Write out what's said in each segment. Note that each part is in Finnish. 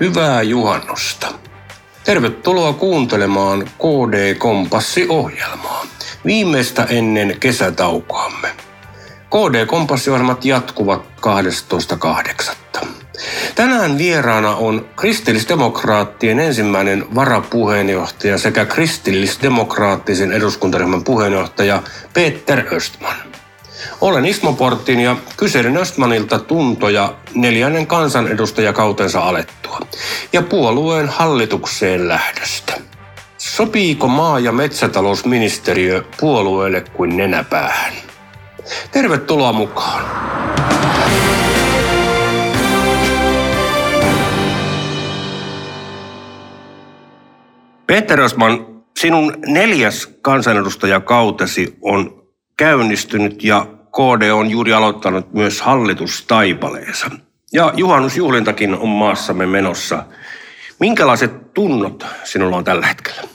Hyvää juhannusta. Tervetuloa kuuntelemaan KD Kompassi-ohjelmaa, viimeistä ennen kesätaukoamme. KD Kompassi-ohjelmat jatkuvat 12.8. Tänään vieraana on kristillisdemokraattien ensimmäinen varapuheenjohtaja sekä kristillisdemokraattisen eduskuntaryhmän puheenjohtaja Peter Östman. Olen Ismo Portin ja kyselin Östmanilta tuntoja neljännen kansanedustajakautensa alettua ja puolueen hallitukseen lähdöstä. Sopiiko maa- ja metsätalousministeriö puolueelle kuin nenäpäähän? Tervetuloa mukaan. Peter Osman, sinun neljäs kansanedustajakautesi on käynnistynyt ja KD on juuri aloittanut myös hallitustaipaleensa. Ja juhannusjuhlintakin on maassamme menossa. Minkälaiset tunnot sinulla on tällä hetkellä?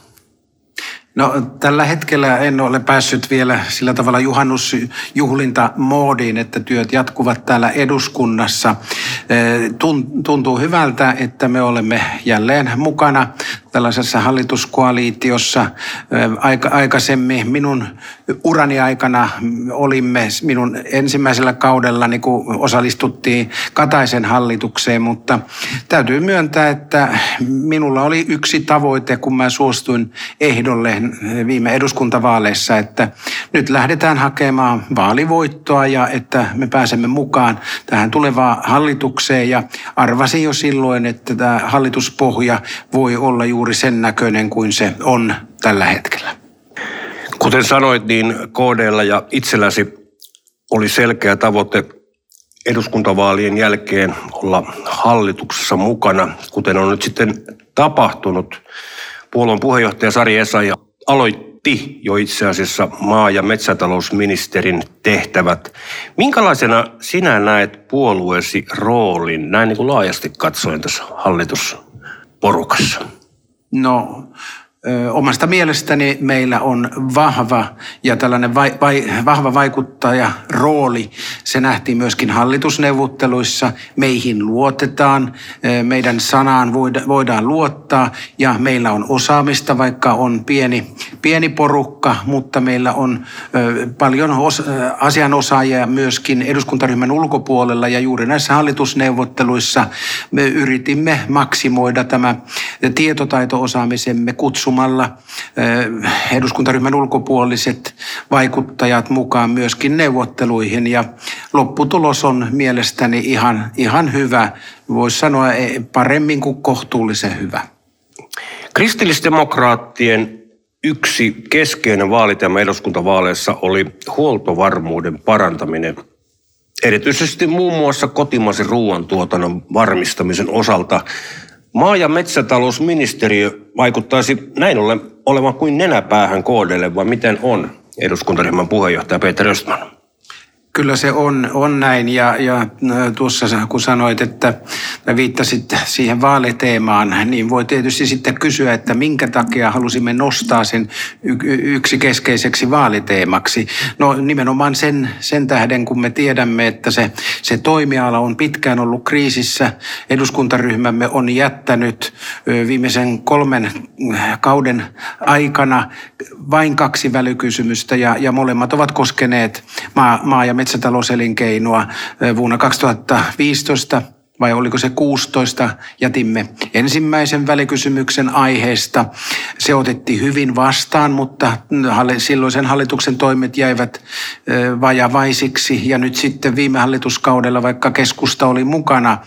No tällä hetkellä en ole päässyt vielä sillä tavalla juhannusjuhlinta moodiin, että työt jatkuvat täällä eduskunnassa. Tuntuu hyvältä, että me olemme jälleen mukana tällaisessa hallituskoaliitiossa. Aika, aikaisemmin minun urani aikana olimme minun ensimmäisellä kaudella, niin kun osallistuttiin Kataisen hallitukseen, mutta täytyy myöntää, että minulla oli yksi tavoite, kun mä suostuin ehdolle viime eduskuntavaaleissa, että nyt lähdetään hakemaan vaalivoittoa ja että me pääsemme mukaan tähän tulevaan hallitukseen ja arvasin jo silloin, että tämä hallituspohja voi olla juuri sen näköinen kuin se on tällä hetkellä. Kuten sanoit, niin KDllä ja itselläsi oli selkeä tavoite eduskuntavaalien jälkeen olla hallituksessa mukana, kuten on nyt sitten tapahtunut. Puolueen puheenjohtaja Sari Esa aloitti jo itse asiassa maa- ja metsätalousministerin tehtävät. Minkälaisena sinä näet puolueesi roolin näin niin kuin laajasti katsoen tässä hallitusporukassa? No, omasta mielestäni meillä on vahva ja tällainen vai, vai, vahva vaikuttaja rooli. Se nähtiin myöskin hallitusneuvotteluissa. Meihin luotetaan, meidän sanaan voidaan luottaa ja meillä on osaamista, vaikka on pieni, pieni porukka, mutta meillä on paljon os, asianosaajia myöskin eduskuntaryhmän ulkopuolella ja juuri näissä hallitusneuvotteluissa me yritimme maksimoida tämä tietotaito-osaamisemme kutsu kutsumalla eh, eduskuntaryhmän ulkopuoliset vaikuttajat mukaan myöskin neuvotteluihin ja lopputulos on mielestäni ihan, ihan hyvä. Voisi sanoa eh, paremmin kuin kohtuullisen hyvä. Kristillisdemokraattien yksi keskeinen vaalitema eduskuntavaaleissa oli huoltovarmuuden parantaminen erityisesti muun muassa kotimaisen ruoantuotannon varmistamisen osalta. Maa- ja metsätalousministeriö vaikuttaisi näin ollen olevan kuin nenäpäähän koodelle, vai miten on eduskuntaryhmän puheenjohtaja Peter Östman? Kyllä se on, on näin ja, ja tuossa kun sanoit, että viittasit siihen vaaliteemaan, niin voi tietysti sitten kysyä, että minkä takia halusimme nostaa sen yksi keskeiseksi vaaliteemaksi. No nimenomaan sen, sen tähden, kun me tiedämme, että se, se toimiala on pitkään ollut kriisissä. Eduskuntaryhmämme on jättänyt viimeisen kolmen kauden aikana vain kaksi välykysymystä ja, ja molemmat ovat koskeneet maa, maa- ja metsätalouselinkeinoa vuonna 2015 vai oliko se 16, jätimme ensimmäisen välikysymyksen aiheesta. Se otettiin hyvin vastaan, mutta silloisen hallituksen toimet jäivät vajavaisiksi. Ja nyt sitten viime hallituskaudella, vaikka keskusta oli mukana,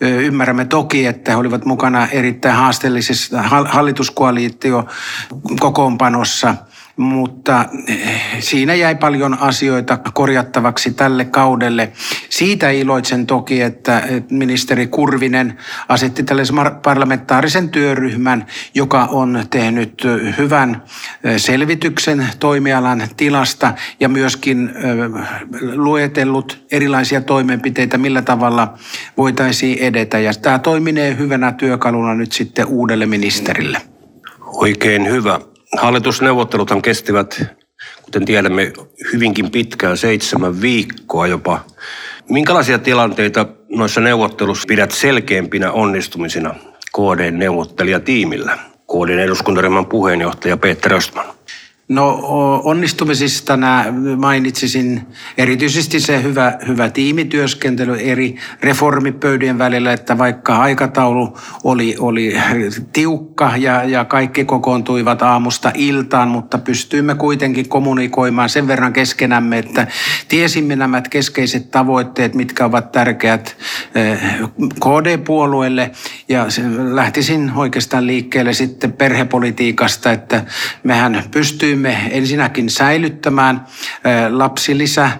ymmärrämme toki, että he olivat mukana erittäin haasteellisessa hallituskoaliitio kokoonpanossa – mutta eh, siinä jäi paljon asioita korjattavaksi tälle kaudelle. Siitä iloitsen toki, että ministeri Kurvinen asetti tällaisen parlamentaarisen työryhmän, joka on tehnyt hyvän eh, selvityksen toimialan tilasta ja myöskin eh, luetellut erilaisia toimenpiteitä, millä tavalla voitaisiin edetä. Ja tämä toiminee hyvänä työkaluna nyt sitten uudelle ministerille. Oikein hyvä. Hallitusneuvotteluthan kestivät, kuten tiedämme, hyvinkin pitkään, seitsemän viikkoa jopa. Minkälaisia tilanteita noissa neuvotteluissa pidät selkeimpinä onnistumisina KD-neuvottelijatiimillä. KDn eduskuntaryhmän puheenjohtaja Peter Östman. No onnistumisista mainitsisin erityisesti se hyvä, hyvä tiimityöskentely eri reformipöydien välillä, että vaikka aikataulu oli, oli tiukka ja, ja kaikki kokoontuivat aamusta iltaan, mutta pystyimme kuitenkin kommunikoimaan sen verran keskenämme, että tiesimme nämä keskeiset tavoitteet, mitkä ovat tärkeät KD-puolueelle ja lähtisin oikeastaan liikkeelle sitten perhepolitiikasta, että mehän pystyimme ensinnäkin säilyttämään lapsilisä,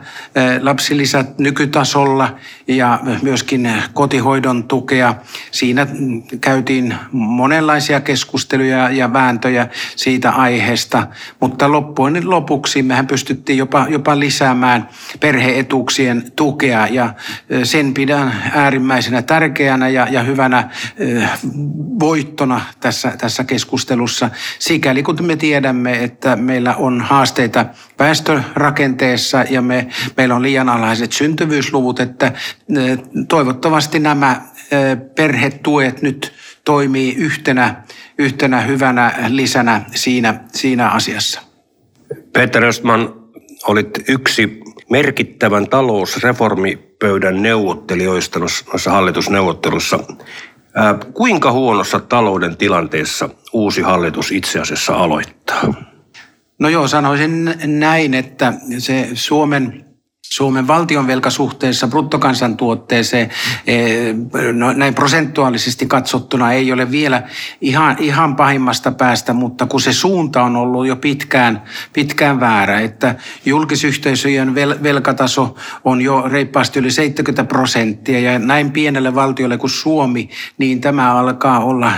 lapsilisät nykytasolla ja myöskin kotihoidon tukea. Siinä käytiin monenlaisia keskusteluja ja vääntöjä siitä aiheesta, mutta loppujen lopuksi mehän pystyttiin jopa, jopa lisäämään perheetuuksien tukea ja sen pidän äärimmäisenä tärkeänä ja, ja hyvänä voittona tässä, tässä keskustelussa. Sikäli kun me tiedämme, että meillä on haasteita väestörakenteessa ja me, meillä on liian alhaiset syntyvyysluvut, että toivottavasti nämä perhetuet nyt toimii yhtenä, yhtenä hyvänä lisänä siinä, siinä asiassa. Peter Östman, olit yksi merkittävän talousreformipöydän neuvottelijoista noissa hallitusneuvottelussa. Kuinka huonossa talouden tilanteessa uusi hallitus itse asiassa aloittaa? No joo, sanoisin näin, että se Suomen Suomen valtionvelka suhteessa bruttokansantuotteeseen eh, no, näin prosentuaalisesti katsottuna ei ole vielä ihan, ihan pahimmasta päästä, mutta kun se suunta on ollut jo pitkään, pitkään väärä, että julkisyhteisöjen vel, velkataso on jo reippaasti yli 70 prosenttia ja näin pienelle valtiolle kuin Suomi, niin tämä alkaa olla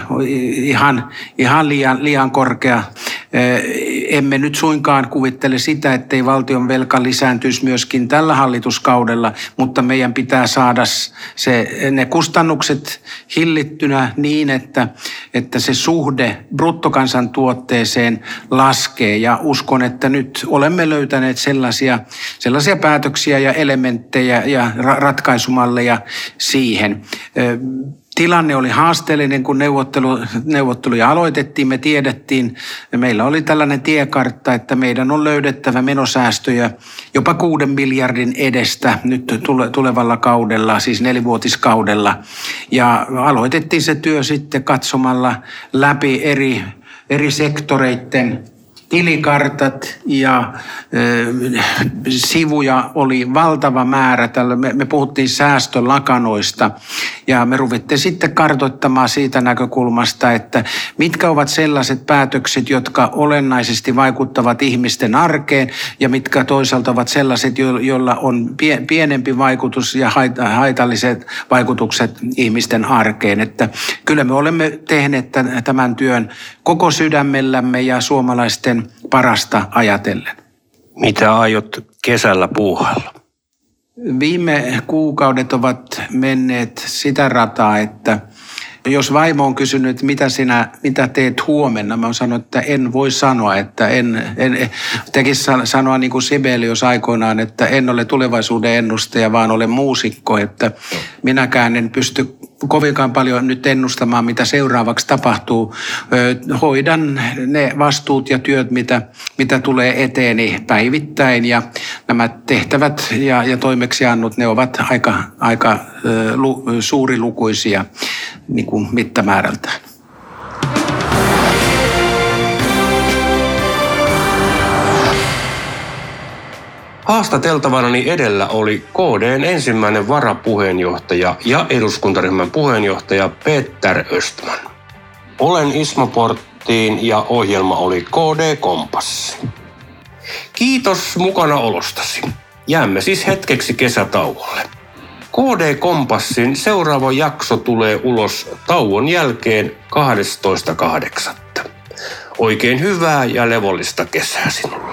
ihan, ihan liian, liian korkea emme nyt suinkaan kuvittele sitä, ettei valtion velka lisääntyisi myöskin tällä hallituskaudella, mutta meidän pitää saada se, ne kustannukset hillittynä niin, että, että se suhde bruttokansantuotteeseen laskee. Ja uskon, että nyt olemme löytäneet sellaisia, sellaisia päätöksiä ja elementtejä ja ratkaisumalleja siihen tilanne oli haasteellinen, kun neuvottelu, neuvotteluja aloitettiin. Me tiedettiin, meillä oli tällainen tiekartta, että meidän on löydettävä menosäästöjä jopa kuuden miljardin edestä nyt tulevalla kaudella, siis nelivuotiskaudella. Ja aloitettiin se työ sitten katsomalla läpi eri, eri sektoreiden tilikartat ja ö, sivuja oli valtava määrä. Tällä me, me puhuttiin säästölakanoista ja me ruvittiin sitten kartoittamaan siitä näkökulmasta, että mitkä ovat sellaiset päätökset, jotka olennaisesti vaikuttavat ihmisten arkeen ja mitkä toisaalta ovat sellaiset, joilla on pie, pienempi vaikutus ja haitalliset vaikutukset ihmisten arkeen. Että kyllä me olemme tehneet tämän työn koko sydämellämme ja suomalaisten parasta ajatellen. Mitä aiot kesällä puuhalla? Viime kuukaudet ovat menneet sitä rataa, että jos vaimo on kysynyt, mitä sinä, mitä teet huomenna, mä sanonut, että en voi sanoa, että en, en tekisi sanoa niin kuin Sibelius aikoinaan, että en ole tulevaisuuden ennustaja, vaan olen muusikko, että minäkään en pysty kovinkaan paljon nyt ennustamaan, mitä seuraavaksi tapahtuu. Hoidan ne vastuut ja työt, mitä, mitä tulee eteeni päivittäin ja nämä tehtävät ja, ja toimeksiannut, ne ovat aika, aika lu, suurilukuisia niin kuin mittamäärältään. Haastateltavanani edellä oli KDn ensimmäinen varapuheenjohtaja ja eduskuntaryhmän puheenjohtaja Peter Östman. Olen Ismo Porttiin ja ohjelma oli KD Kompassi. Kiitos mukana olostasi. Jäämme siis hetkeksi kesätauolle. KD Kompassin seuraava jakso tulee ulos tauon jälkeen 12.8. Oikein hyvää ja levollista kesää sinulle.